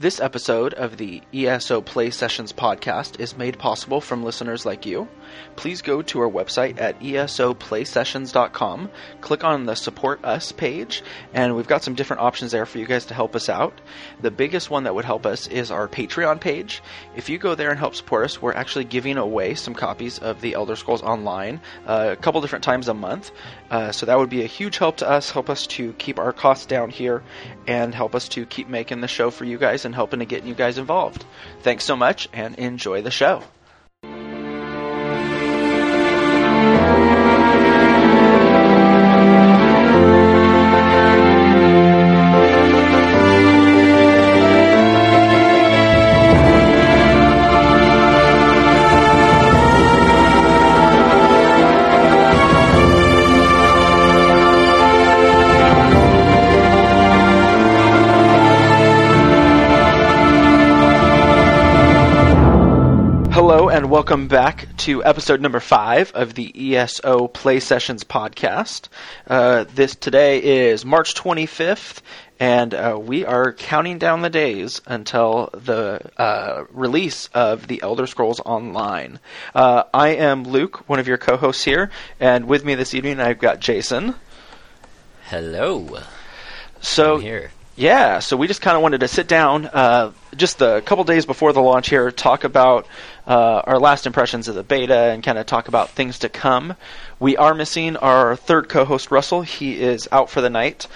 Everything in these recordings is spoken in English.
This episode of the ESO Play Sessions podcast is made possible from listeners like you. Please go to our website at esoplaysessions.com, click on the Support Us page, and we've got some different options there for you guys to help us out. The biggest one that would help us is our Patreon page. If you go there and help support us, we're actually giving away some copies of the Elder Scrolls Online uh, a couple different times a month. Uh, so that would be a huge help to us, help us to keep our costs down here, and help us to keep making the show for you guys and helping to get you guys involved. Thanks so much and enjoy the show. Welcome back to episode number five of the ESO Play Sessions podcast. Uh, this today is March 25th, and uh, we are counting down the days until the uh, release of the Elder Scrolls Online. Uh, I am Luke, one of your co-hosts here, and with me this evening I've got Jason. Hello. So I'm here. Yeah, so we just kind of wanted to sit down uh, just a couple days before the launch here, talk about uh, our last impressions of the beta, and kind of talk about things to come. We are missing our third co-host Russell. He is out for the night,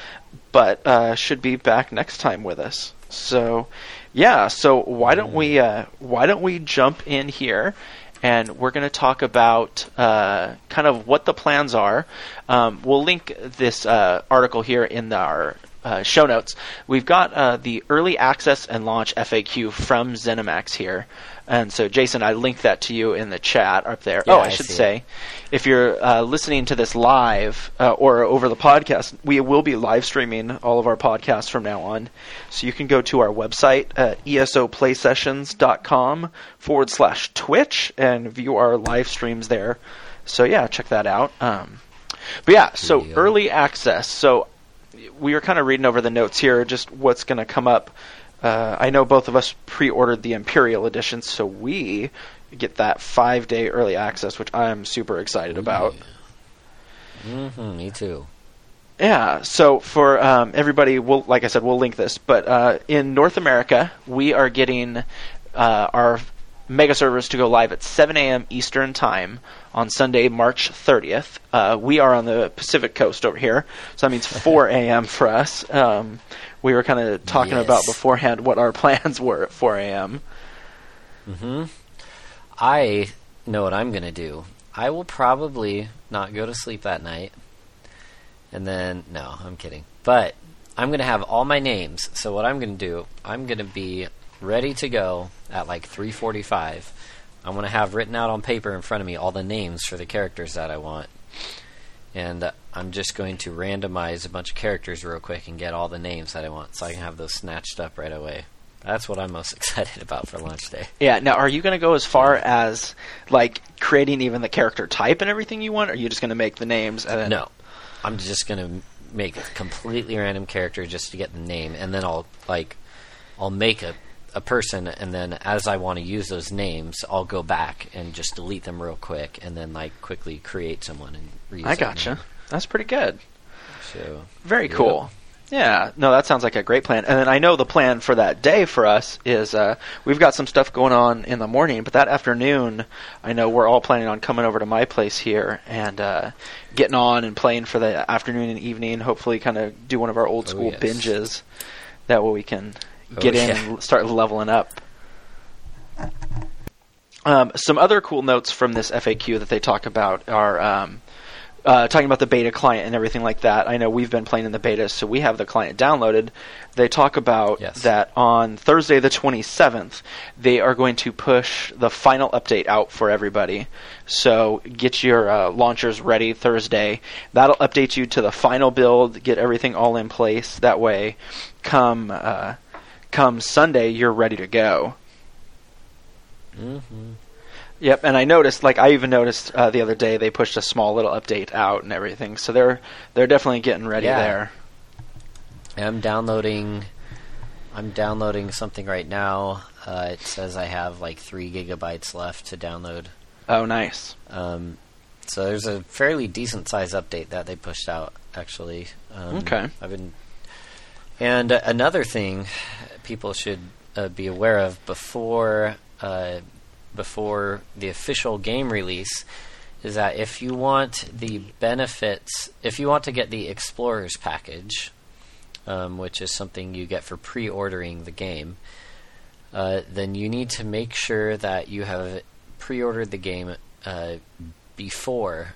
but uh, should be back next time with us. So, yeah. So why don't we uh, why don't we jump in here? and we're going to talk about uh, kind of what the plans are. Um, we'll link this uh, article here in our uh, show notes. We've got uh, the early access and launch FAQ from ZeniMax here. And so, Jason, I linked that to you in the chat up there. Yeah, oh, I, I should see say, if you're uh, listening to this live uh, or over the podcast, we will be live streaming all of our podcasts from now on. So you can go to our website at esoplaysessions.com forward slash Twitch and view our live streams there. So yeah, check that out. Um, but yeah, so early access. So we were kind of reading over the notes here, just what's going to come up. Uh, I know both of us pre-ordered the Imperial edition, so we get that five-day early access, which I'm super excited about. hmm me too. Yeah. So for um, everybody, we'll like I said, we'll link this. But uh, in North America, we are getting uh, our mega servers to go live at 7 a.m. Eastern time on Sunday, March 30th. Uh, we are on the Pacific Coast over here, so that means 4 a.m. for us. Um, we were kind of talking Yes. about beforehand what our plans were at 4 a.m. hmm I know what I'm going to do. I will probably not go to sleep that night. And then, no, I'm kidding. But I'm going to have all my names. So what I'm going to do, I'm going to be ready to go at like 3:45. I'm going to have written out on paper in front of me all the names for the characters that I want. And uh, I'm just going to randomize a bunch of characters real quick and get all the names that I want so I can have those snatched up right away. That's what I'm most excited about for launch day. Yeah. Now, are you going to go as far as like creating even the character type and everything you want, or are you just going to make the names and then No, I'm just gonna make a completely random character just to get the name, and then I'll like I'll make a a person, and then as I want to use those names, I'll go back and just delete them real quick, and then like quickly create someone and reuse. I gotcha. name. That's pretty good. So Very Yep. cool. Yeah, no, that sounds like a great plan. And then I know the plan for that day for us is uh, we've got some stuff going on in the morning, but that afternoon, I know we're all planning on coming over to my place here and uh, getting on and playing for the afternoon and evening. Hopefully, kind of do one of our old Oh, school yes. binges. That way we can Oh, get in yeah. and start leveling up. Um, some other cool notes from this FAQ that they talk about are um, uh, talking about the beta client and everything like that. I know we've been playing in the beta, so we have the client downloaded. They talk about Yes. that on Thursday the 27th, they are going to push the final update out for everybody. So get your uh, launchers ready Thursday. That'll update you to the final build, get everything all in place. That way, come uh, come Sunday, you're ready to go. hmm Yep, and I noticed, like I even noticed uh, the other day, they pushed a small little update out and everything. So they're they're definitely getting ready Yeah. there. I'm downloading I'm downloading something right now. Uh, it says I have like three gigabytes left to download. Oh, nice. Um, so there's a fairly decent size update that they pushed out. Actually, um, Okay. I've been, and uh, another thing people should uh, be aware of before uh, before the official game release is that if you want the benefits, if you want to get the Explorers package, um, which is something you get for pre-ordering the game, uh, then you need to make sure that you have pre-ordered the game uh, before.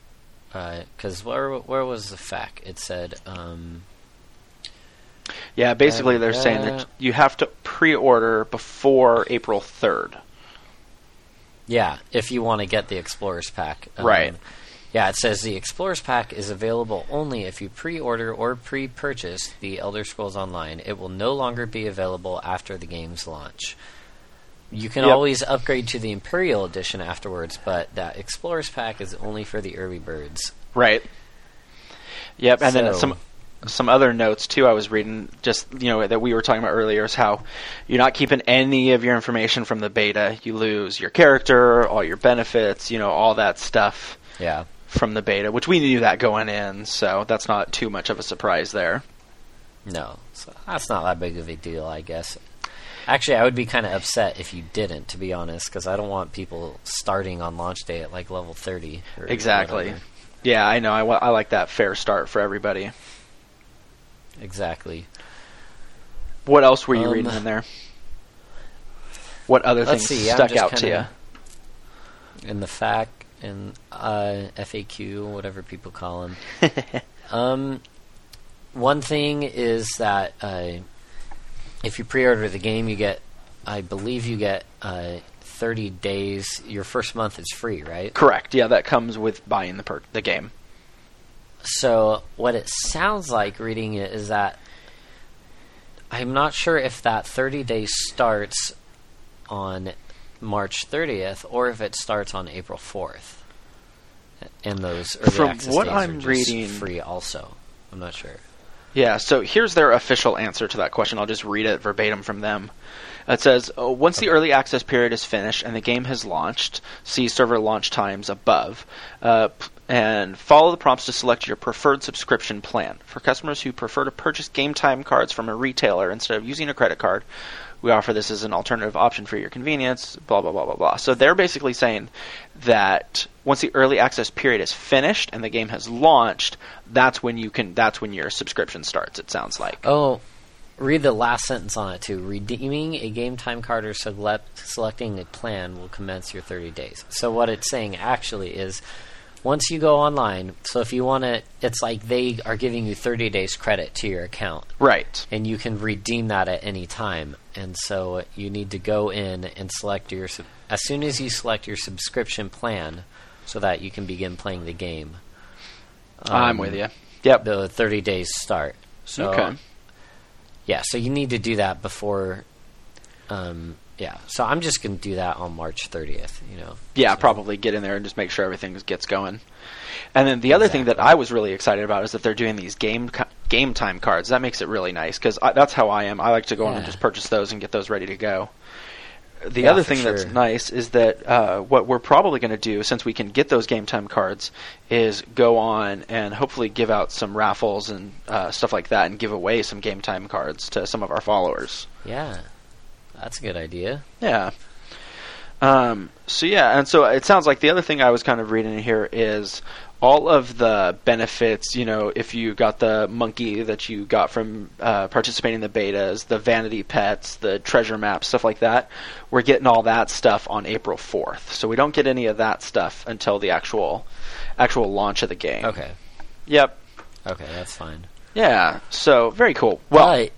Because where where was the fact? It said um, Yeah, basically they're saying that you have to pre-order before April 3rd. Yeah, if you want to get the Explorers Pack. Um, Right. Yeah, it says the Explorers Pack is available only if you pre order or pre purchase the Elder Scrolls Online. It will no longer be available after the game's launch. You can Yep. always upgrade to the Imperial Edition afterwards, but that Explorers Pack is only for the early birds. Right. Yep, and then some some other notes too. I was reading just you know that we were talking about earlier is how you're not keeping any of your information from the beta. You lose your character, all your benefits, you know, all that stuff Yeah. from the beta, which we knew that going in, so that's not too much of a surprise there. No, so that's not that big of a deal, I guess. Actually, I would be kind of upset if you didn't, to be honest, because I don't want people starting on launch day at like level 30. or Exactly. whatever. Yeah, I know. I, I like that fair start for everybody. Exactly. What else were you Um, reading in there? What other things see, stuck out to you? In the FAQ and uh, FAQ, whatever people call them. um, one thing is that uh, if you pre-order the game, you get, I believe, you get uh, 30 days. Your first month is free, right? Correct. Yeah, that comes with buying the per- the game. So what it sounds like reading it is that I'm not sure if that 30 days starts on March 30th or if it starts on April 4th. And those early From access what days I'm are just reading- free also. I'm not sure. Yeah, so here's their official answer to that question. I'll just read it verbatim from them. It says, oh, once the early access period is finished and the game has launched, see server launch times above, uh, p- and follow the prompts to select your preferred subscription plan. For customers who prefer to purchase game time cards from a retailer instead of using a credit card, we offer this as an alternative option for your convenience, blah, blah, blah, blah, blah. So they're basically saying that once the early access period is finished and the game has launched, that's when you can, that's when your subscription starts, it sounds like. Oh, read the last sentence on it too. Redeeming a game time card or select, selecting a plan will commence your 30 days. So what it's saying actually is once you go online, so if you want to, it's like they are giving you 30 days credit to your account. Right. and you can redeem that at any time. And so you need to go in and select your as soon as you select your subscription plan, so that you can begin playing the game. I'm um, with you. Yep. The 30 days start. So okay. yeah, so you need to do that before. Um, yeah, so I'm just going to do that on March 30th. You know. Yeah, So- probably get in there and just make sure everything gets going. And then the other thing that I was really excited about is that they're doing these game game time cards. That makes it really nice because that's how I am. I like to go in and just purchase those and get those ready to go. The Yeah, other thing that's nice is that uh, what we're probably going to do, since we can get those game time cards, is go on and hopefully give out some raffles and uh, stuff like that, and give away some game time cards to some of our followers. Yeah, that's a good idea. Yeah. Um, so yeah, and so it sounds like the other thing I was kind of reading here is all of the benefits. You know, if you got the monkey that you got from uh, participating in the betas, the vanity pets, the treasure maps, stuff like that, we're getting all that stuff on April fourth. So we don't get any of that stuff until the actual actual launch of the game. Okay. Yep. Okay, that's fine. Yeah. So very cool. Well, But,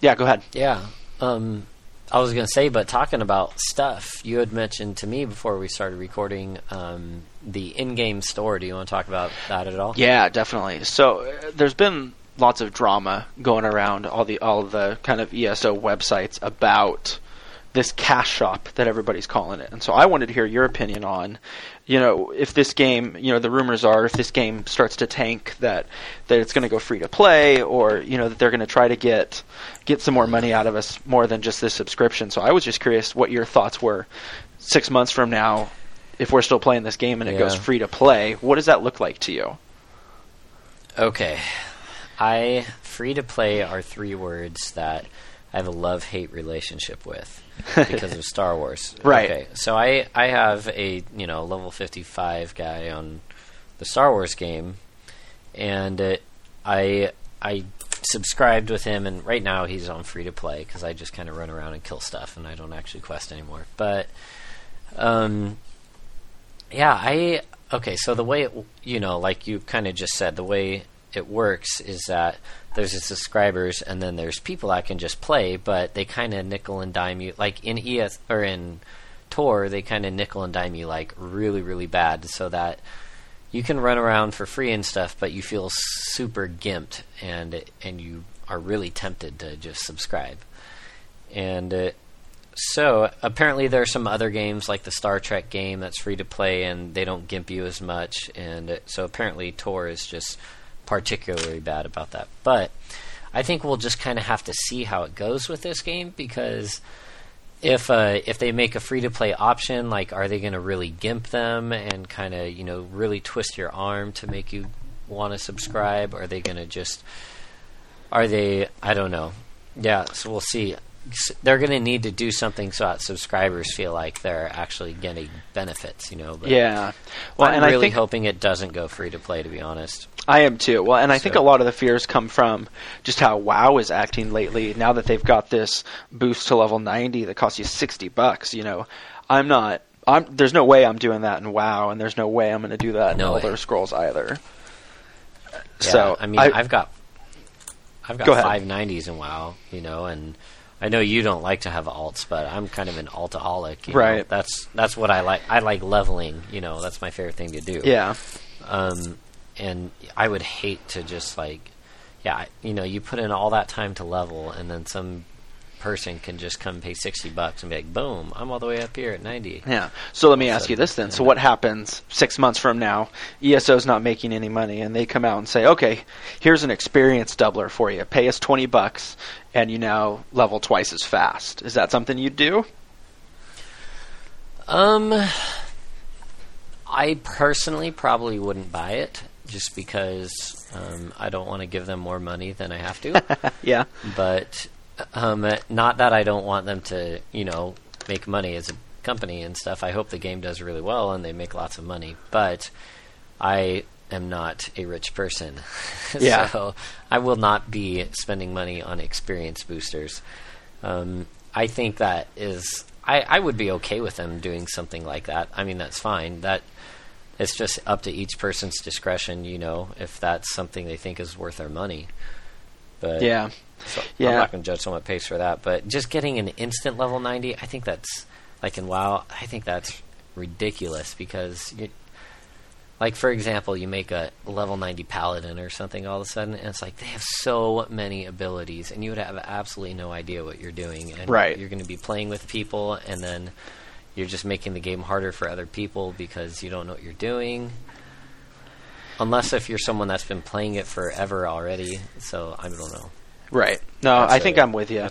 yeah. Go ahead. Yeah. Um, I was going to say, but talking about stuff, you had mentioned to me before we started recording um, the in-game store. Do you want to talk about that at all? Yeah, definitely. So uh, there's been lots of drama going around all the all the kind of ESO websites about this cash shop that everybody's calling it. And so I wanted to hear your opinion on, you know, if this game, you know, the rumors are if this game starts to tank that that it's going to go free to play or, you know, that they're going to try to get get some more money out of us more than just this subscription. So I was just curious what your thoughts were 6 months from now if we're still playing this game and it Yeah. goes free to play. What does that look like to you? Okay. I free to play are three words that I have a love hate relationship with because of Star Wars. Right. Okay. So I I have a you know level fifty five guy on the Star Wars game, and uh, I I subscribed with him, and right now he's on free to play because I just kind of run around and kill stuff, and I don't actually quest anymore. But um, yeah, I okay. So the way it, you know, like you kind of just said, the way it works is that there's the subscribers, and then there's people that can just play, but they kind of nickel and dime you. Like in ES or in Tor, they kind of nickel and dime you like really, really bad, so that you can run around for free and stuff, but you feel super gimped, and and you are really tempted to just subscribe. And uh, so apparently there are some other games like the Star Trek game that's free to play, and they don't gimp you as much. And uh, so apparently Tor is just particularly bad about that. But I think we'll just kind of have to see how it goes with this game because if uh, if they make a free to play option, like are they going to really gimp them and kind of you know really twist your arm to make you want to subscribe? Are they going to just are they? I don't know. Yeah, so we'll see. They're going to need to do something so that subscribers feel like they're actually getting benefits, you know. But Yeah. Well, I'm and really I think hoping it doesn't go free to play. To be honest, I am too. Well, and I think a lot of the fears come from just how WoW is acting lately. Now that they've got this boost to level 90 that costs you 60 bucks, you know, I'm not. I'm, there's no way I'm doing that in WoW, and there's no way I'm going to do that in No way. Elder Scrolls either. yeah, so I mean, I, have got I've got Go ahead. five nineties in WoW, you know, and I know you don't like to have alts, but I'm kind of an altaholic. You know? Right. That's that's what I like. I like leveling. You know, that's my favorite thing to do. yeah, Um, and I would hate to just like, yeah, you know, you put in all that time to level, and then some person can just come pay sixty bucks and be like, boom, I'm all the way up here at ninety. yeah. So let me ask you this then: So what happens six months from now? ESO's not making any money, and they come out and say, "Okay, here's an experience doubler for you. Pay us 20 bucks, and you now level twice as fast." Is that something you'd do? Um, I personally probably wouldn't buy it just because um, I don't want to give them more money than I have to. yeah. but um, not that I don't want them to, you know, make money as a company and stuff. I hope the game does really well and they make lots of money. But I am not a rich person, Yeah. so I will not be spending money on experience boosters. Um, I think that is. I, I would be okay with them doing something like that. I mean, that's fine. That it's just up to each person's discretion, you know, if that's something they think is worth their money. But Yeah. so Yeah. I'm not going to judge someone that pays for that, but just getting an instant level 90, I think that's like in WoW. I think that's ridiculous because you, like for example, you make a level 90 paladin or something all of a sudden, and it's like they have so many abilities, and you would have absolutely no idea what you're doing, and Right. you're going to be playing with people, and then you're just making the game harder for other people because you don't know what you're doing. Unless if you're someone that's been playing it forever already, so I don't know. Right. No, That's I a- think I'm with you. A,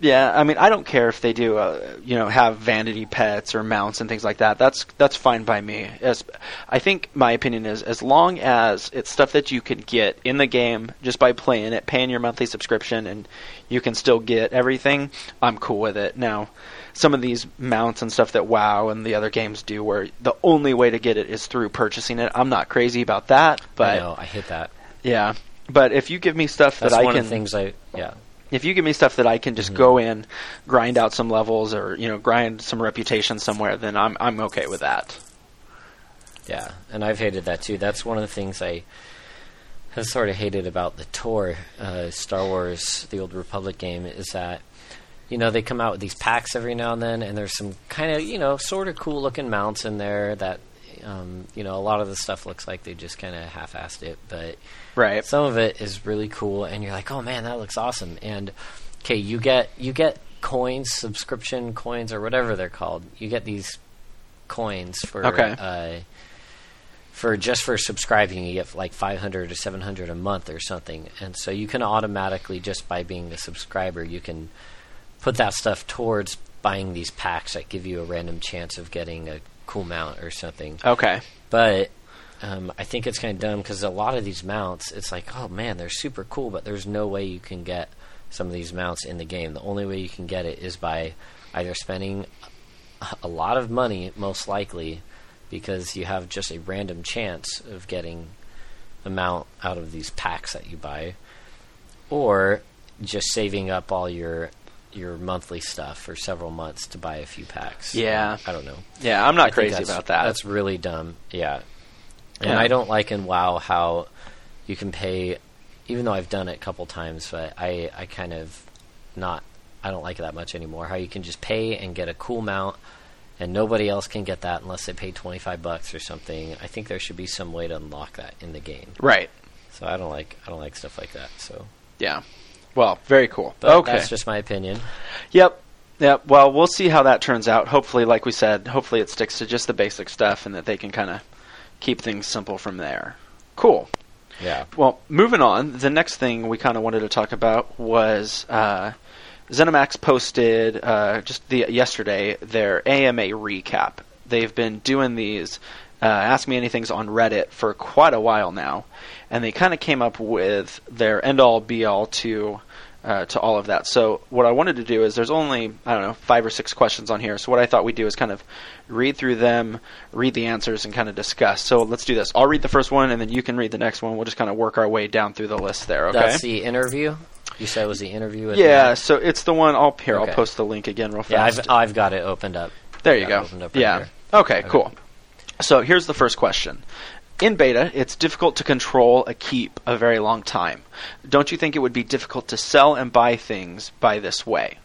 Yeah, I mean, I don't care if they do, uh, you know, have vanity pets or mounts and things like that. That's that's fine by me. As I think my opinion is, as long as it's stuff that you can get in the game just by playing it, paying your monthly subscription, and you can still get everything, I'm cool with it. Now, some of these mounts and stuff that WoW and the other games do, where the only way to get it is through purchasing it, I'm not crazy about that. I But know I hit that. yeah, but if you give me stuff That's that I one can, of things I yeah. if you give me stuff that I can just Mhm. go in, grind out some levels, or you know, grind some reputation somewhere, then I'm I'm okay with that. Yeah, and I've hated that too. That's one of the things I have sort of hated about the TOR, uh, Star Wars: The Old Republic game, is that you know they come out with these packs every now and then, and there's some kind of you know sort of cool looking mounts in there that um, you know a lot of the stuff looks like they just kind of half-assed it, but Right. some of it is really cool, and you're like, oh man, that looks awesome. And okay, you get you get coins, subscription coins, or whatever they're called. You get these coins for Okay. uh, for just for subscribing. You get like five hundred or seven hundred a month or something, and so you can automatically just by being a subscriber, you can put that stuff towards buying these packs that give you a random chance of getting a cool mount or something. Okay. But um, I think it's kind of dumb because a lot of these mounts, it's like, oh man, they're super cool, but there's no way you can get some of these mounts in the game. The only way you can get it is by either spending a lot of money, most likely, because you have just a random chance of getting a mount out of these packs that you buy, or just saving up all your your monthly stuff for several months to buy a few packs. Yeah. Um, I don't know. Yeah, I'm not I crazy about that. That's really dumb. Yeah. And Yeah. I don't like in WoW how you can pay, even though I've done it a couple times, but I, I kind of not, I don't like it that much anymore. How you can just pay and get a cool mount, and nobody else can get that unless they pay 25 bucks or something. I think there should be some way to unlock that in the game. right. So I don't like, I don't like stuff like that. So, Yeah. Well, very cool. but okay. that's just my opinion. Yep. Yep. Well, we'll see how that turns out. Hopefully, like we said, hopefully it sticks to just the basic stuff and that they can kind of keep things simple from there. Cool. Yeah. Well, moving on, the next thing we kind of wanted to talk about was uh, ZeniMax posted uh, just the yesterday their AMA recap. They've been doing these uh, Ask Me Anythings on Reddit for quite a while now, and they kind of came up with their end all be all to uh, to all of that. So what I wanted to do is there's only I don't know five or six questions on here. So what I thought we'd do is kind of read through them, read the answers, and kind of discuss. So let's do this. I'll read the first one, and then you can read the next one. We'll just kind of work our way down through the list there. Okay. That's the interview. You said it was the interview. Yeah. So it's the one. I'll here. Okay. I'll post the link again real Yeah, fast. I've, I've got it opened up. There you go. up yeah. Okay, Okay. cool. So here's the first question. In beta, it's difficult to control a keep a very long time. Don't you think it would be difficult to sell and buy things by this way?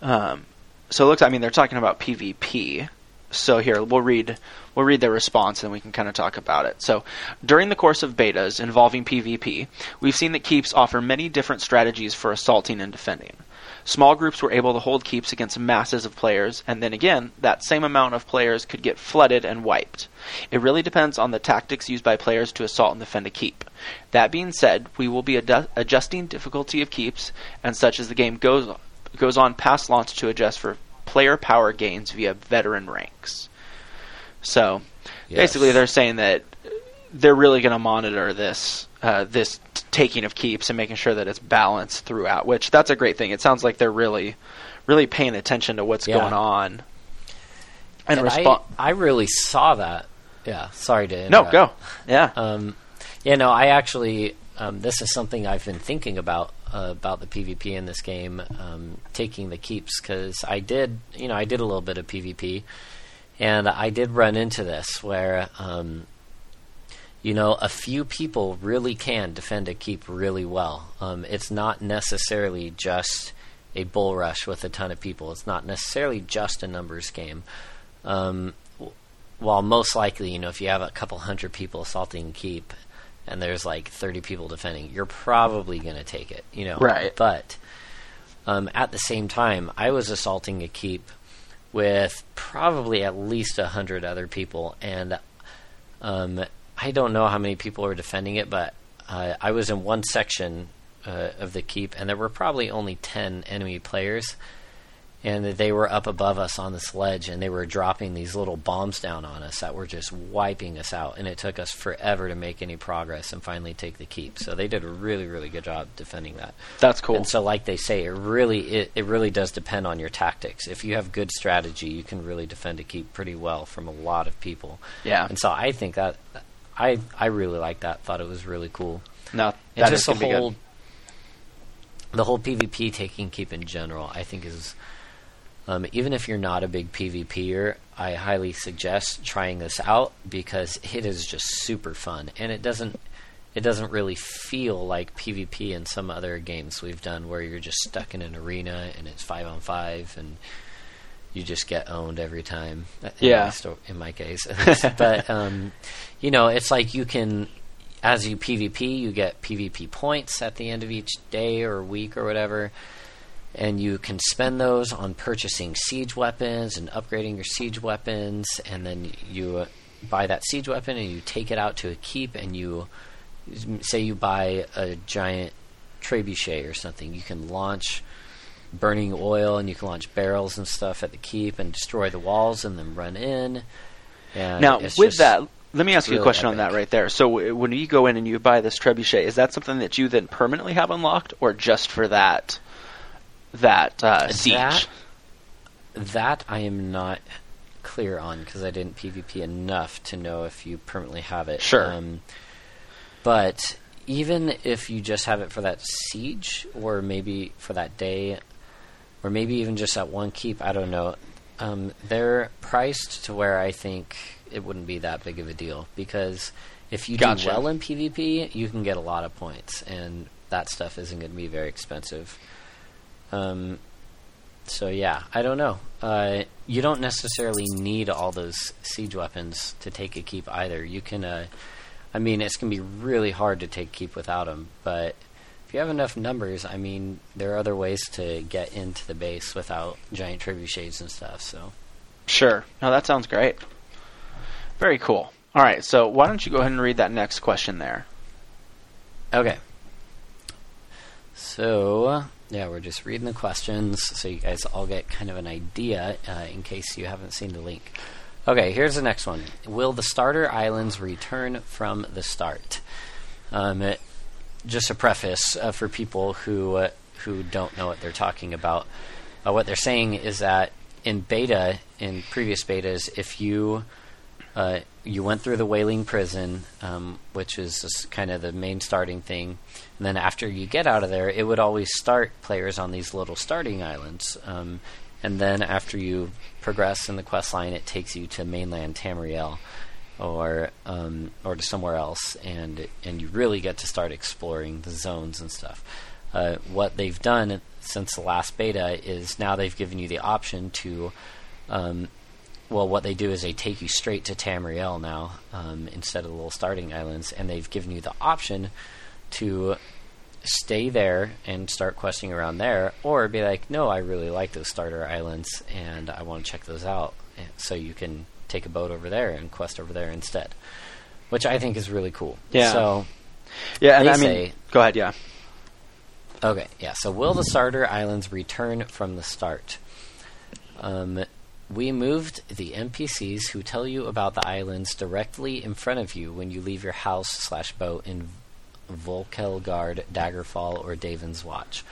Um, so it looks. I mean, they're talking about PvP. So here we'll read we'll read their response and we can kind of talk about it. So during the course of betas involving PvP, we've seen that keeps offer many different strategies for assaulting and defending. Small groups were able to hold keeps against masses of players, and then again, that same amount of players could get flooded and wiped. It really depends on the tactics used by players to assault and defend a keep. That being said, we will be adu- adjusting difficulty of keeps and such as the game goes goes on past launch to adjust for player power gains via veteran ranks. So, Yes. basically, they're saying that they're really going to monitor this uh, this t- taking of keeps and making sure that it's balanced throughout. Which that's a great thing. It sounds like they're really really paying attention to what's Yeah. going on. And, And respond. I, I really saw that. Yeah, sorry to No, go. Yeah. Um, yeah, no, I actually um, this is something I've been thinking about uh, about the PvP in this game, um, taking the keeps because I did, you know, I did a little bit of PvP, and I did run into this where, um, you know, a few people really can defend a keep really well. Um, it's not necessarily just a bull rush with a ton of people. It's not necessarily just a numbers game. Um, w- while most likely, you know, if you have a couple hundred people assaulting a keep and there's like 30 people defending, you're probably going to take it, you know. Right. But um, at the same time, I was assaulting a keep with probably at least a hundred other people, and um, I don't know how many people were defending it, but uh, I was in one section uh, of the keep, and there were probably only ten enemy players, and they were up above us on this ledge, and they were dropping these little bombs down on us that were just wiping us out, and it took us forever to make any progress and finally take the keep. So they did a really, really good job defending that. That's cool. And so, like they say, it really it, it really does depend on your tactics. If you have good strategy, you can really defend a keep pretty well from a lot of people. yeah. And so, I think that I I really like that. Thought it was really cool. No, And just is the gonna be good. whole the whole PvP taking keep in general, I think is um, even if you're not a big PvPer, I highly suggest trying this out because it is just super fun, and it doesn't it doesn't really feel like PvP in some other games we've done where you're just stuck in an arena and it's five on five and you just get owned every time. In Yeah. my sto- in my case, but um, you know, it's like you can as you PvP, you get PvP points at the end of each day or week or whatever. and you can spend those on purchasing siege weapons and upgrading your siege weapons, and then you uh, buy that siege weapon and you take it out to a keep, and you say you buy a giant trebuchet or something, you can launch burning oil and you can launch barrels and stuff at the keep and destroy the walls and then run in. And Now, with that, let me ask you a question on that right there. So, when you go in and you buy this trebuchet, is that something that you then permanently have unlocked, or just for that that uh, siege? That, that I am not clear on because I didn't PvP enough to know if you permanently have it. Sure. Um, but even if you just have it for that siege, or maybe for that day, or maybe even just at one keep, I don't know. Um, they're priced to where I think it wouldn't be that big of a deal because if you Gotcha. do well in PvP, you can get a lot of points, and that stuff isn't going to be very expensive. Um, so yeah, I don't know. Uh, you don't necessarily need all those siege weapons to take a keep either. You can, uh, I mean, it's gonna be really hard to take keep without them. But if you have enough numbers, I mean, there are other ways to get into the base without giant trebuchets and stuff. So Sure. No, that sounds great. Very cool. All right, so why don't you go ahead and read that next question there? okay. So yeah, we're just reading the questions so you guys all get kind of an idea uh, in case you haven't seen the link. Okay, here's the next one. Will the starter islands return from the start? Um, it- just a preface uh, for people who uh, who don't know what they're talking about. Uh, what they're saying is that in beta, in previous betas, if you uh, you went through the Wailing Prison, um, which is kind of the main starting thing, and then after you get out of there, it would always start players on these little starting islands. Um, and then after you progress in the quest line, it takes you to mainland Tamriel or um, or to somewhere else, and and you really get to start exploring the zones and stuff. Uh, what they've done since the last beta is now they've given you the option to. Um, well, what they do is they take you straight to Tamriel now um, instead of the little starting islands, and they've given you the option to stay there and start questing around there, or be like, no, I really like those starter islands and I want to check those out. So you can take a boat over there and quest over there instead, which I think is really cool. Yeah. So Yeah, and I mean, say- go ahead. Yeah. Okay, yeah. So will the starter islands return from the start? Um, we moved the NPCs who tell you about the islands directly in front of you when you leave your house slash boat in Vulkhel Guard, Daggerfall, or Davon's Watch.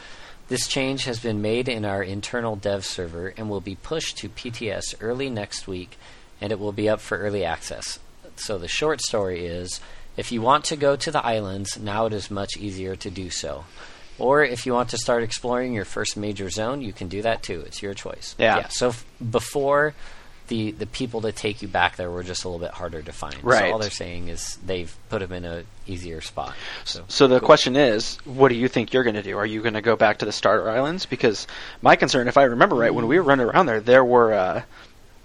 This change has been made in our internal dev server and will be pushed to PTS early next week, and it will be up for early access. So the short story is if you want to go to the islands, now it is much easier to do so. Or if you want to start exploring your first major zone, you can do that too. It's your choice. Yeah. so f- before the the people to take you back there were just a little bit harder to find. Right. So all they're saying is they've put them in a easier spot. So, So the cool. question is, what do you think you're going to do? Are you going to go back to the starter islands? Because my concern, if I remember right, when we were running around there, there were uh,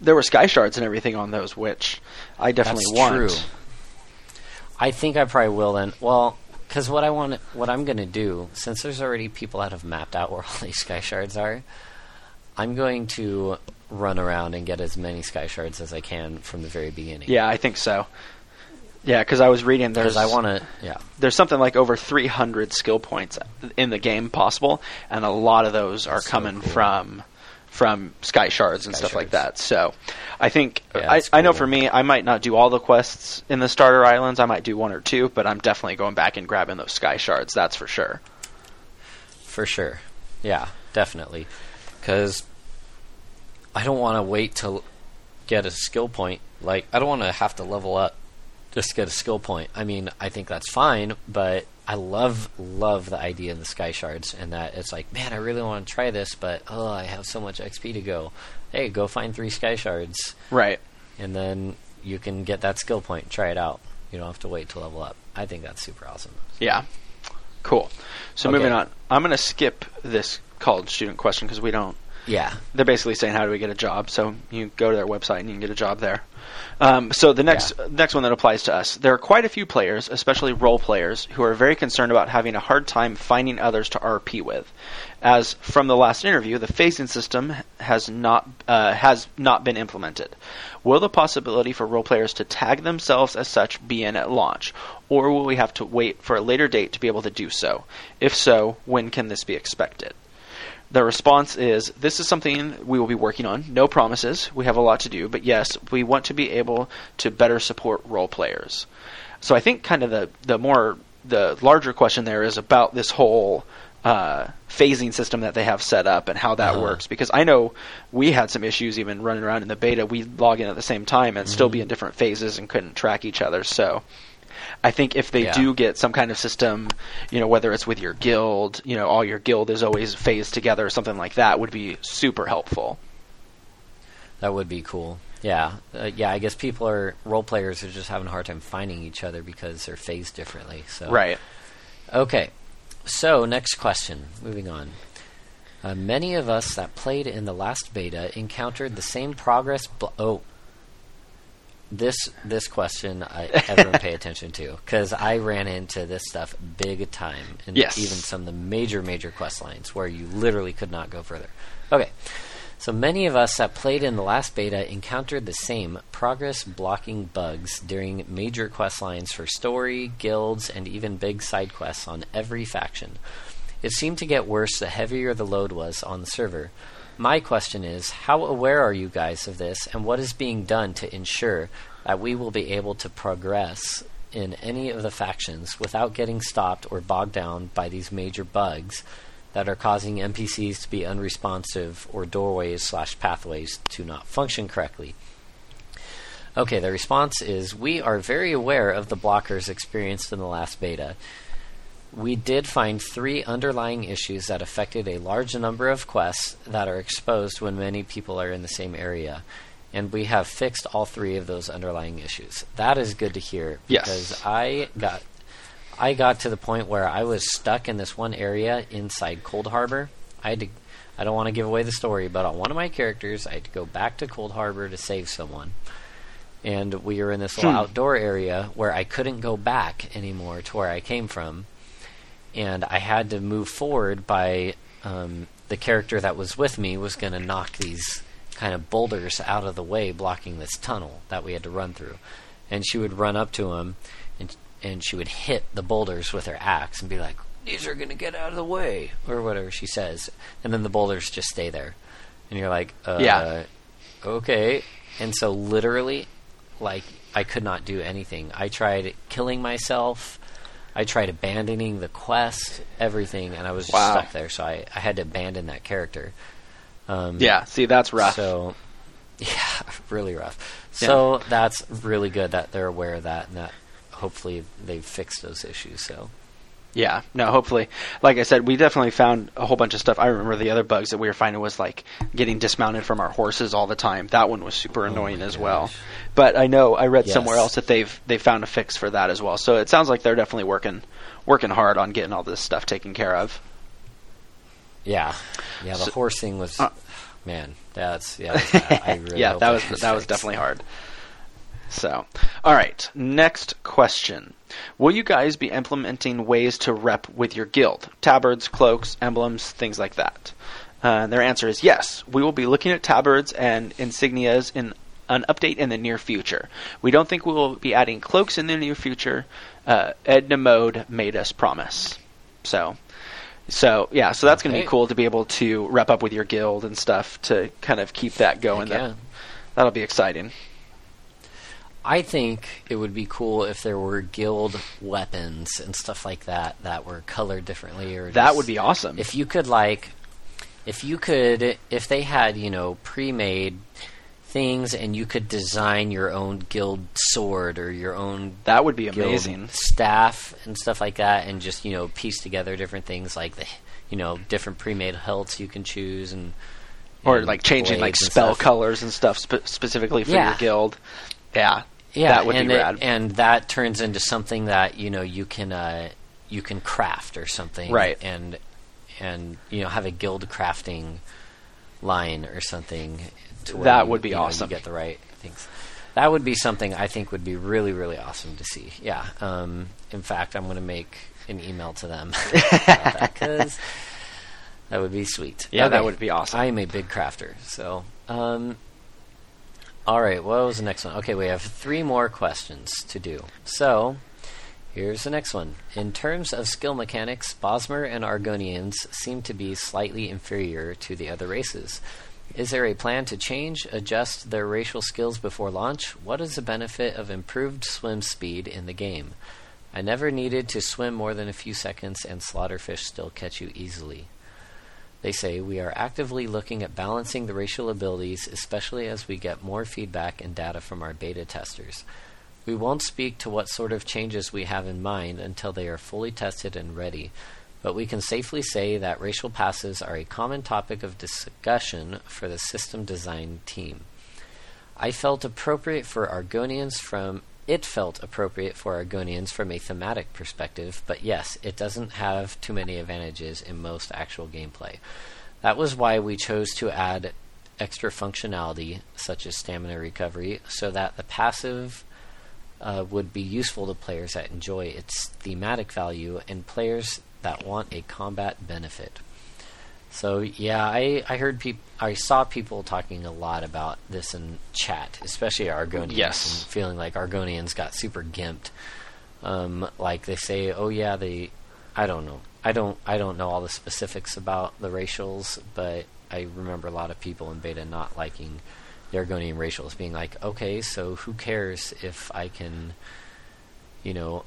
there were sky shards and everything on those, which I definitely That's want. true. I think I probably will then. Well, because what I want, what I'm going to do, since there's already people that have mapped out where all these sky shards are, I'm going to run around and get as many sky shards as I can from the very beginning. Yeah, I think so. Yeah, because I was reading there's I want to. Yeah, there's something like over 300 skill points in the game possible, and a lot of those are so coming cool. from from sky shards and Sky stuff like that. So, I think Yeah, I, that's I know for me, I might not do all the quests in the starter islands. I might do one or two, but I'm definitely going back and grabbing those sky shards. That's for sure. for sure. Yeah, definitely. Because I don't want to wait to get a skill point. Like, I don't want to have to level up just to get a skill point. I mean, I think that's fine, but I love love the idea of the sky shards and that it's like, man, I really want to try this, but oh, I have so much XP to go. Hey, go find three sky shards, Right. and then you can get that skill point. Try it out. You don't have to wait to level up. I think that's super awesome. Yeah. Cool. So Okay. moving on, I'm going to skip this college student question because we don't Yeah. They're basically saying, "How do we get a job?" So you go to their website and you can get a job there. Um, so the next next one that applies to us, there are quite a few players, especially role players, who are very concerned about having a hard time finding others to RP with. As from the last interview, the phasing system has not uh, has not been implemented. Will the possibility for role players to tag themselves as such be in at launch, or will we have to wait for a later date to be able to do so? If so, when can this be expected? The response is this is something we will be working on. No promises. We have a lot to do, but yes, we want to be able to better support role players. So I think kind of the the more the larger question there is about this whole uh, phasing system that they have set up and how that Uh-huh. works. Because I know we had some issues even running around in the beta. We log in at the same time and still be Mm-hmm. in different phases and couldn't track each other. So I think if they Yeah. do get some kind of system, you know, whether it's with your guild, you know, all your guild is always phased together or something like that would be super helpful. That would be cool. Yeah, uh, yeah. I guess people are role players are just having a hard time finding each other because they're phased differently. So Right. Okay, so next question. Moving on. Uh, many of us that played in the last beta encountered the same progress. Bl- oh, this this question I, everyone pay attention to because I ran into this stuff big time, and Yes. even some of the major major quest lines where you literally could not go further. Okay. So many of us that played in the last beta encountered the same progress blocking bugs during major quest lines for story, guilds, and even big side quests on every faction. It seemed to get worse the heavier the load was on the server. My question is how aware are you guys of this, and what is being done to ensure that we will be able to progress in any of the factions without getting stopped or bogged down by these major bugs that are causing NPCs to be unresponsive or doorways slash pathways to not function correctly. Okay, the response is we are very aware of the blockers experienced in the last beta. We did find three underlying issues that affected a large number of quests that are exposed when many people are in the same area. And we have fixed all three of those underlying issues. That is good to hear Yes. because I got I got to the point where I was stuck in this one area inside Coldharbour. I had to I don't want to give away the story, but on one of my characters, I had to go back to Coldharbour to save someone. And we were in this little Hmm. outdoor area where I couldn't go back anymore to where I came from. And I had to move forward by um, the character that was with me was going to knock these kind of boulders out of the way, blocking this tunnel that we had to run through. And she would run up to him, and and she would hit the boulders with her axe and be like, "These are going to get out of the way," or whatever she says. And then the boulders just stay there, and you're like, uh, Yeah. okay." And so literally, like, I could not do anything. I tried killing myself. I tried abandoning the quest, everything, and I was just Wow. stuck there. So I, I had to abandon that character. Um, Yeah, see, that's rough. So, yeah, really rough. So that's really good that they're aware of that, and that hopefully they've fixed those issues. So Yeah, no, hopefully. Like I said, we definitely found a whole bunch of stuff. I remember the other bugs that we were finding was like getting dismounted from our horses all the time. That one was super annoying Oh as well. But I know I read Yes. somewhere else that they've they found a fix for that as well. So it sounds like they're definitely working working hard on getting all this stuff taken care of. yeah, yeah, the So- horse thing was, Uh, man, that's yeah, that's. I really yeah, that was that was definitely hard. So, all right, next question. Will you guys be implementing ways to rep with your guild? Tabards, cloaks, emblems, things like that. Uh, their answer is yes. We will be looking at tabards and insignias in an update in the near future. We don't think we will be adding cloaks in the near future. Uh, Edna Mode made us promise. So, so yeah, so that's going to be cool to be able to rep up with your guild and stuff to kind of keep that going. That- yeah. That'll be exciting. I think it would be cool if there were guild weapons and stuff like that that were colored differently, or That just- would be awesome. if you could like if you could if they had you know pre-made things and you could design your own guild sword or your own that would be amazing. staff and stuff like that and just you know piece together different things like the you know different pre-made hilts you can choose and Or and like changing like spell stuff. colors and stuff spe- specifically for Yeah. your guild. Yeah, yeah that would and be it- rad. and that turns into something that you know you can uh, you can craft or something Right. and and you know have a guild crafting line or something. To where That you- would be you know, you awesome. get the right things. That would be something I think would be really, really awesome to see. Yeah. Um, in fact, I'm going to make an email to them because that would be sweet. Yeah, that would be awesome. I am a big crafter, so. Um, all right, what was the next one? Okay, we have three more questions to do. So, here's the next one. In terms of skill mechanics, Bosmer and Argonians seem to be slightly inferior to the other races. Is there a plan to change, adjust their racial skills before launch? What is the benefit of improved swim speed in the game? I never needed to swim more than a few seconds, and slaughterfish still catch you easily. They say we are actively looking at balancing the racial abilities, especially as we get more feedback and data from our beta testers. We won't speak to what sort of changes we have in mind until they are fully tested and ready, but we can safely say that racial passives are a common topic of discussion for the system design team. I felt appropriate for Argonians from it felt appropriate for Argonians from a thematic perspective, but yes, it doesn't have too many advantages in most actual gameplay. That was why we chose to add extra functionality, such as stamina recovery, so that the passive uh, would be useful to players that enjoy its thematic value and players that want a combat benefit. So yeah, I, I heard peop- I saw people talking a lot about this in chat, especially Argonians, Yes. and feeling like Argonians got super gimped. Um, like they say, oh yeah, they, I don't know, I don't I don't know all the specifics about the racials, but I remember a lot of people in beta not liking the Argonian racials, being like, okay, so who cares if I can, you know,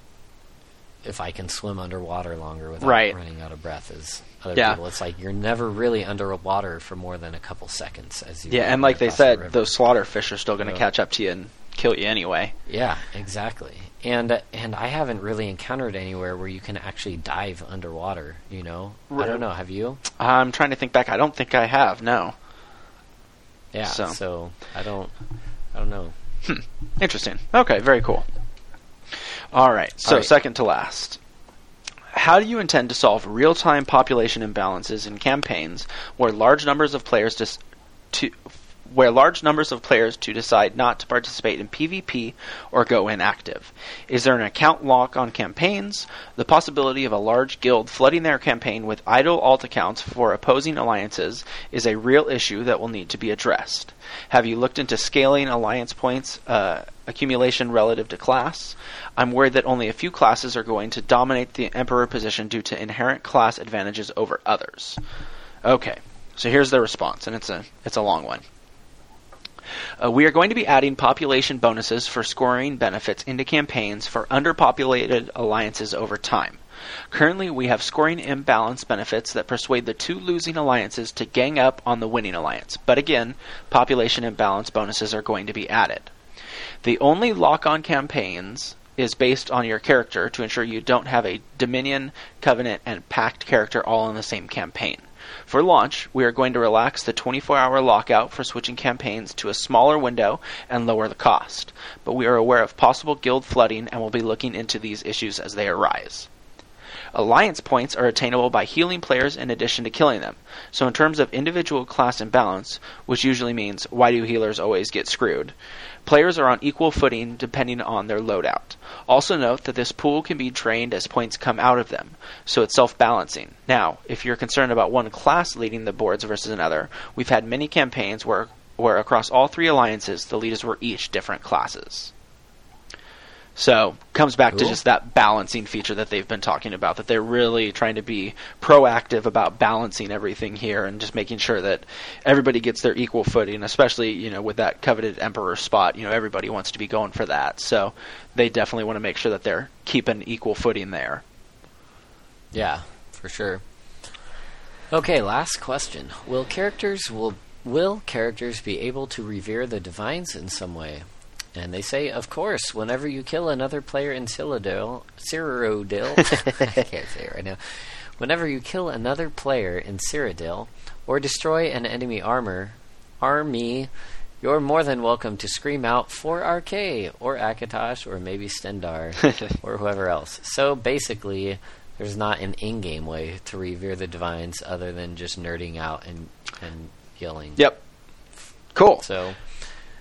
if I can swim underwater longer without Right. running out of breath as other Yeah. people. It's like you're never really underwater for more than a couple seconds as you Yeah, and like they the said, river. those slaughterfish are still going to Yeah. catch up to you and kill you anyway. Yeah, exactly. And and I haven't really encountered anywhere where you can actually dive underwater. You know, I don't know. Have you? I'm trying to think back. I don't think I have. No. Yeah. So. So, I don't. I don't know. Hmm, interesting. Okay, very cool. All right. So All right. second to last. How do you intend to solve real-time population imbalances in campaigns where large numbers of players dis- to where large numbers of players to decide not to participate in PvP or go inactive? Is there an account lock on campaigns? The possibility of a large guild flooding their campaign with idle alt accounts for opposing alliances is a real issue that will need to be addressed. Have you looked into scaling alliance points uh, accumulation relative to class? I'm worried that only a few classes are going to dominate the Emperor position due to inherent class advantages over others. Okay, so here's the response, and it's a it's a long one. Uh, we are going to be adding population bonuses for scoring benefits into campaigns for underpopulated alliances over time. Currently, we have scoring imbalance benefits that persuade the two losing alliances to gang up on the winning alliance. But again, population imbalance bonuses are going to be added. The only lock on campaigns is based on your character to ensure you don't have a Dominion, Covenant, and Pact character all in the same campaign. For launch, we are going to relax the 24 hour lockout for switching campaigns to a smaller window and lower the cost. But we are aware of possible guild flooding and will be looking into these issues as they arise. Alliance points are attainable by healing players in addition to killing them. So, in terms of individual class imbalance, which usually means why do healers always get screwed, players are on equal footing depending on their loadout. Also, note that this pool can be drained as points come out of them, so it's self balancing. Now, if you're concerned about one class leading the boards versus another, we've had many campaigns where, where across all three alliances, the leaders were each different classes. So comes back to just that balancing feature that they've been talking about. That they're really trying to be proactive about balancing everything here and just making sure that everybody gets their equal footing. Especially you know with that coveted emperor spot, you know everybody wants to be going for that. So they definitely want to make sure that they're keeping equal footing there. Yeah, for sure. Okay, last question. Will characters will will characters be able to revere the divines in some way? And they say, of course, whenever you kill another player in Cyrodiil, Cyrodiil, I can't say it right now. Whenever you kill another player in Cyrodiil or destroy an enemy armor army, you're more than welcome to scream out for Arkay or Akatosh or maybe Stendarr or whoever else. So basically, there's not an in-game way to revere the divines other than just nerding out and and yelling. Yep. Cool. So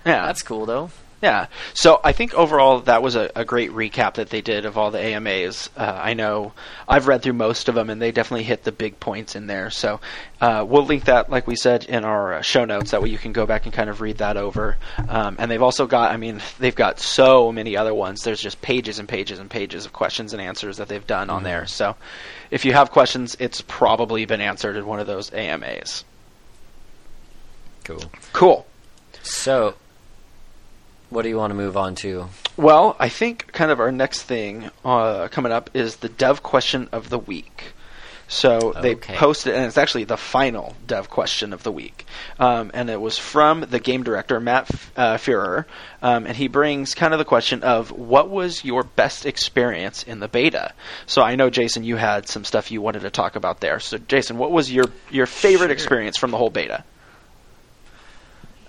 Yeah. that's cool though. Yeah. So I think overall that was a, a great recap that they did of all the AMAs. Uh, I know I've read through most of them, and they definitely hit the big points in there. So uh, we'll link that, like we said, in our uh, show notes. That way you can go back and kind of read that over. Um, and they've also got, I mean, they've got so many other ones. There's just pages and pages and pages of questions and answers that they've done on there. So if you have questions, it's probably been answered in one of those AMAs. Cool. Cool. So, what do you want to move on to? Well, I think kind of our next thing uh, coming up is the dev question of the week. So they Okay. posted, and it's actually the final dev question of the week. Um, and it was from the game director, Matt uh, Firor. Um, and he brings kind of the question of what was your best experience in the beta? So I know, Jason, you had some stuff you wanted to talk about there. So, Jason, what was your, your favorite Sure. experience from the whole beta?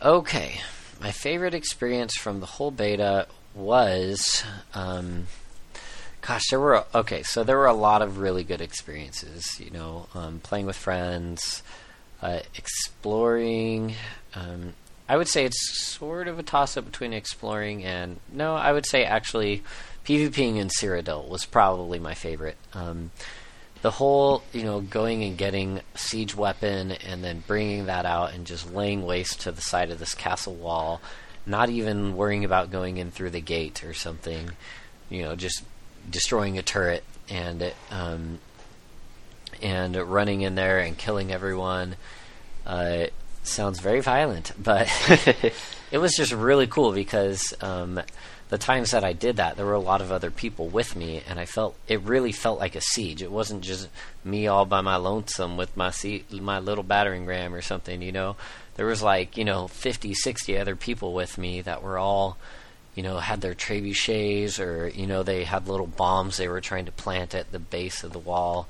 Okay, my favorite experience from the whole beta was, um, gosh, there were okay. So there were a lot of really good experiences. You know, um, playing with friends, uh, exploring. Um, I would say it's sort of a toss up between exploring and no. I would say actually, PvPing in Cyrodiil was probably my favorite. The whole, you know, going and getting siege weapon and then bringing that out and just laying waste to the side of this castle wall, not even worrying about going in through the gate or something, you know, just destroying a turret and um, and running in there and killing everyone. Uh, sounds very violent, but it was just really cool because um, the times that I did that, there were a lot of other people with me, and I felt it really felt like a siege. It wasn't just me all by my lonesome with my my little battering ram or something. You know, there was like you know 50, 60 other people with me that were all you know had their trebuchets or you know they had little bombs they were trying to plant at the base of the wall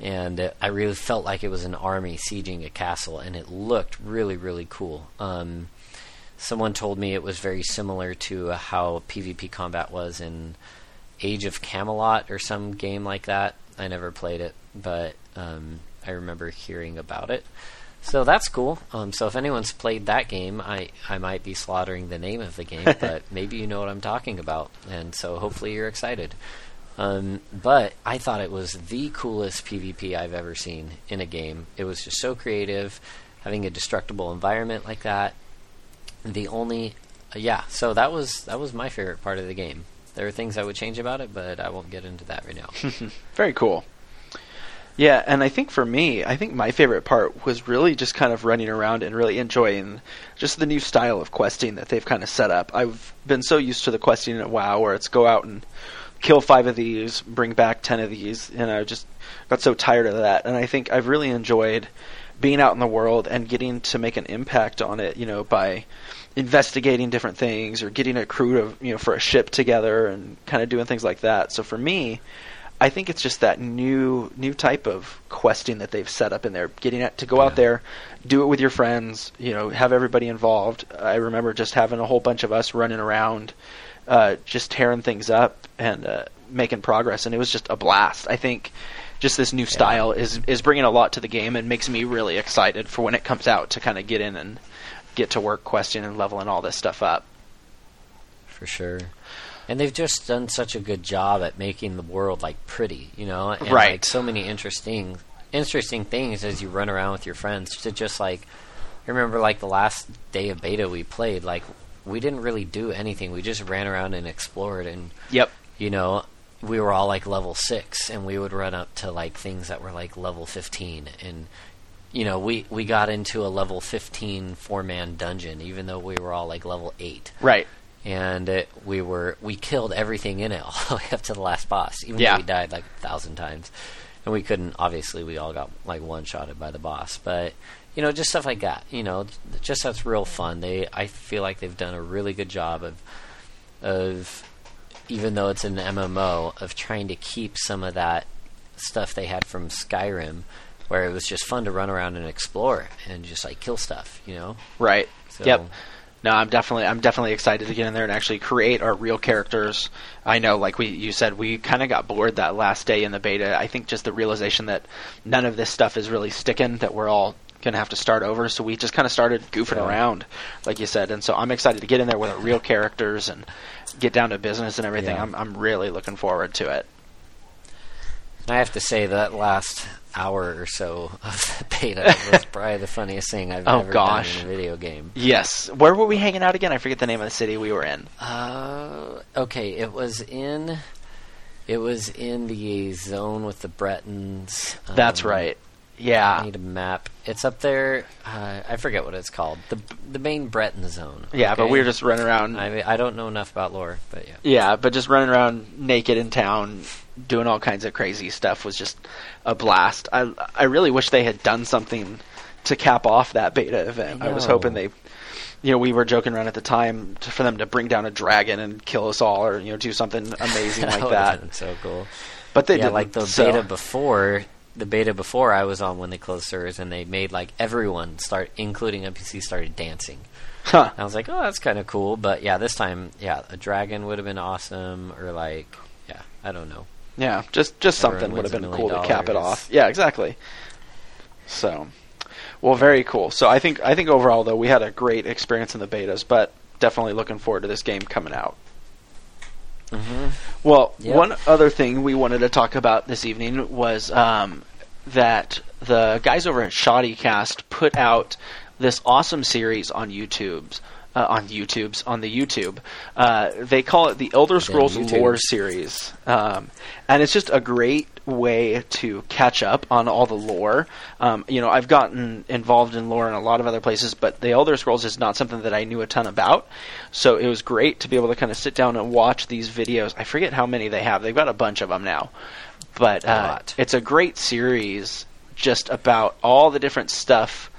and I really felt like it was an army sieging a castle, and it looked really, really cool. Um, someone told me it was very similar to uh, how PvP combat was in Age of Camelot or some game like that. I never played it, but um, I remember hearing about it. So that's cool. Um, so if anyone's played that game, I, I might be slaughtering the name of the game, but maybe you know what I'm talking about, and so hopefully you're excited. Um, but I thought it was the coolest PvP I've ever seen in a game. It was just so creative, having a destructible environment like that. The only, uh, yeah. So that was that was my favorite part of the game. There are things I would change about it, but I won't get into that right now. Very cool. Yeah, and I think for me, I think my favorite part was really just kind of running around and really enjoying just the new style of questing that they've kind of set up. I've been so used to the questing at WoW where it's go out and kill five of these, bring back ten of these, and I just got so tired of that. And I think I've really enjoyed being out in the world and getting to make an impact on it, you know, by investigating different things or getting a crew to, you know, for a ship together and kind of doing things like that. So for me, I think it's just that new new type of questing that they've set up in there. Getting it to go Yeah. out there, do it with your friends, you know, have everybody involved. I remember just having a whole bunch of us running around, uh, just tearing things up and uh, making progress, and it was just a blast. I think just this new style is is bringing a lot to the game and makes me really excited for when it comes out to kind of get in and get to work questing and leveling all this stuff up. for sure. And they've just done such a good job at making the world like pretty, you know, and Right. like so many interesting, interesting things as you run around with your friends. To just like, I remember like the last day of beta we played, like we didn't really do anything. We just ran around and explored, and Yep. you know, we were all like level six, and we would run up to like things that were like level fifteen, and you know, we we got into a level fifteen four man dungeon, even though we were all like level eight Right. and it, we were we killed everything in it all the way up to the last boss. Even Yeah. though we died like a thousand times, and we couldn't. Obviously, we all got like one shotted by the boss. But you know, just stuff like that. You know, just that's real fun. They, I feel like they've done a really good job of of even though it's an MMO of trying to keep some of that stuff they had from Skyrim, where it was just fun to run around and explore and just like kill stuff. You know. Right. So, Yep. No, I'm definitely I'm definitely excited to get in there and actually create our real characters. I know, like we you said, we kind of got bored that last day in the beta. I think just the realization that none of this stuff is really sticking, that we're all gonna have to start over. So we just kind of started goofing Yeah. around, like you said. And so I'm excited to get in there with our real characters and get down to business and everything. Yeah. I'm I'm really looking forward to it. I have to say that last hour or so of the beta was probably the funniest thing I've Oh, ever gosh. done in a video game. Yes. Where were we hanging out again? I forget the name of the city we were in. Uh, okay, it was in it was in the zone with the Bretons. That's Um, right. I Yeah. need a map. It's up there. Uh, I forget what it's called. The the main Breton zone. Yeah, but we were just running around. I I don't know enough about lore, but yeah. Yeah, but just running around naked in town, doing all kinds of crazy stuff was just a blast. I I really wish they had done something to cap off that beta event. I, was hoping they, you know, we were joking around at the time to, for them to bring down a dragon and kill us all, or you know, do something amazing like that. so cool. But they yeah, didn't. like the so- beta before. The beta before I was on when they closed servers, and they made like everyone start, including NPC, started dancing. Huh. I was like, oh, that's kind of cool. But yeah, this time, yeah, a dragon would have been awesome, or like, yeah, I don't know. Yeah, just just Everyone something would have been cool million to cap it off. Yeah, exactly. So, well, very cool. So I think I think overall though we had a great experience in the betas, but definitely looking forward to this game coming out. Mm-hmm. Well, Yep. one other thing we wanted to talk about this evening was um, that the guys over at Shoddycast put out this awesome series on YouTube's uh, on YouTube's on the YouTube. Uh, they call it the Elder Scrolls. Lore series, um, and it's just a great way to catch up on all the lore. Um, you know, I've gotten involved in lore in a lot of other places, but the Elder Scrolls is not something that I knew a ton about. So it was great to be able to kind of sit down and watch these videos. I forget how many they have. They've got a bunch of them now, but uh, it's a great series just about all the different stuff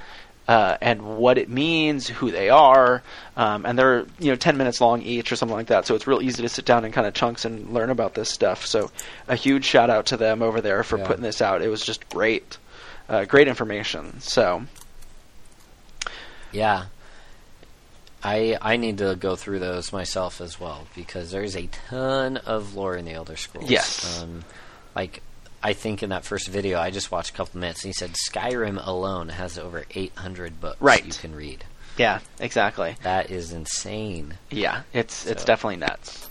uh, and what it means, who they are, um, and they're you know ten minutes long each or something like that. So it's real easy to sit down and kind of chunks and learn about this stuff. So a huge shout out to them over there for Yeah. putting this out. It was just great, uh, great information. So Yeah. I I need to go through those myself as well because there's a ton of lore in the Elder Scrolls. Yes. Um, like I think in that first video I just watched a couple minutes and he said Skyrim alone has over 800 books Right. you can read. yeah, exactly. That is insane. Yeah, it's it's definitely nuts.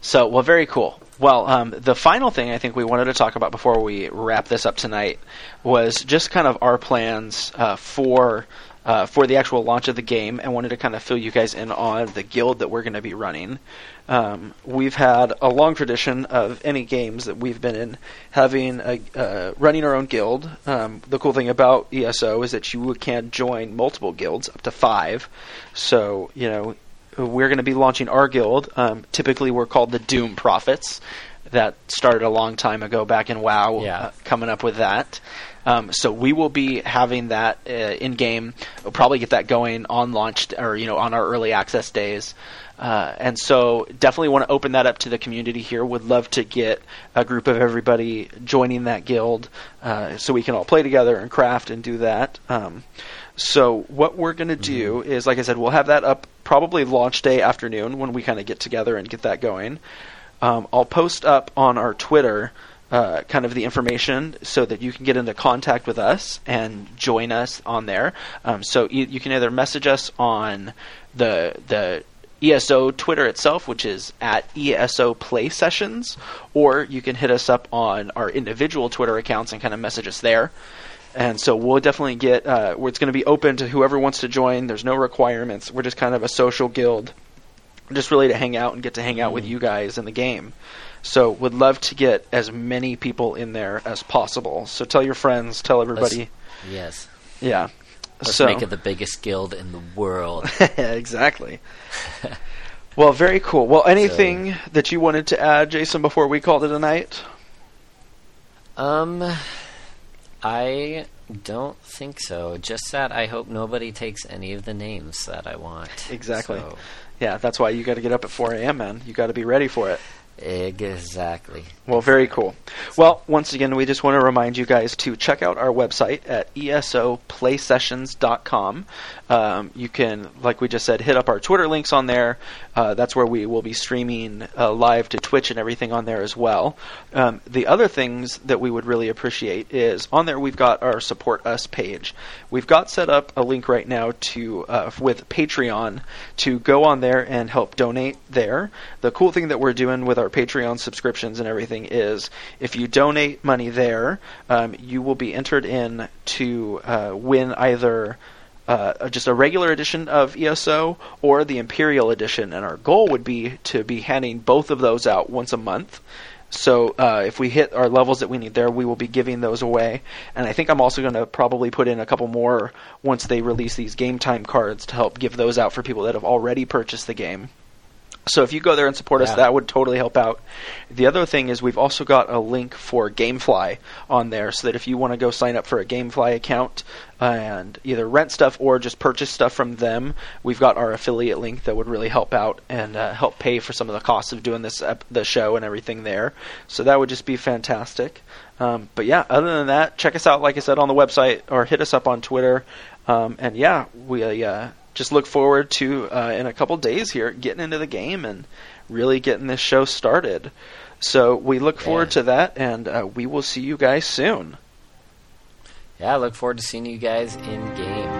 So, well, very cool. Well, um, the final thing I think we wanted to talk about before we wrap this up tonight was just kind of our plans uh, for uh, for the actual launch of the game, and wanted to kind of fill you guys in on the guild that we're going to be running. Um, we've had a long tradition of any games that we've been in having a, uh, running our own guild. Um, the cool thing about ESO is that you can join multiple guilds, up to five. So you know we're going to be launching our guild. Um, typically, we're called the Doom Prophets. That started a long time ago back in WoW. Yeah. uh, coming up with that. Um, so we will be having that uh, in game. We'll probably get that going on launch or you know on our early access days. Uh, and so definitely want to open that up to the community here. Would love to get a group of everybody joining that guild uh, so we can all play together and craft and do that. Um, so what we're going to do is, like I said, we'll have that up probably launch day afternoon when we kind of get together and get that going. Um, I'll post up on our Twitter uh, kind of the information so that you can get into contact with us and join us on there. Um, so you, you can either message us on the the ESO Twitter itself, which is at ESO Play Sessions, or you can hit us up on our individual Twitter accounts and kind of message us there. And so we'll definitely get uh, where it's going to be open to whoever wants to join. There's no requirements. We're just kind of a social guild, just really to hang out and get to hang out with you guys in the game. So would love to get as many people in there as possible. So tell your friends, tell everybody. Yes. yeah. Let's so make it the biggest guild in the world. exactly. well, very cool. Well, anything that you wanted to add, Jason, before we called it a night? Um, I don't think so. Just that I hope nobody takes any of the names that I want. Exactly. So, Yeah, that's why you got to get up at 4 a.m., man. You got to be ready for it. Exactly. Well, very cool. Well, once again, we just want to remind you guys to check out our website at esoplaysessions.com. Um, you can, like we just said, hit up our Twitter links on there. Uh, that's where we will be streaming uh, live to Twitch and everything on there as well. Um, the other things that we would really appreciate is on there we've got our support us page. We've got set up a link right now to uh, with Patreon to go on there and help donate there. The cool thing that we're doing with our Patreon subscriptions and everything is if you donate money there, um, you will be entered in to uh, win either uh, just a regular edition of ESO or the Imperial edition, and our goal would be to be handing both of those out once a month. So uh, if we hit our levels that we need there, we will be giving those away. And I think I'm also going to probably put in a couple more once they release these game time cards to help give those out for people that have already purchased the game. So if you go there and support us, Yeah. that would totally help out. The other thing is we've also got a link for GameFly on there, so that if you want to go sign up for a GameFly account and either rent stuff or just purchase stuff from them, we've got our affiliate link that would really help out and uh, help pay for some of the costs of doing this ep- the show and everything there. So that would just be fantastic. Um, but yeah, other than that, check us out, like I said, on the website or hit us up on Twitter. Um, and yeah, we uh, just look forward to uh, in a couple days here getting into the game and really getting this show started. So we look forward to that, and uh, we will see you guys soon. Yeah, I look forward to seeing you guys in game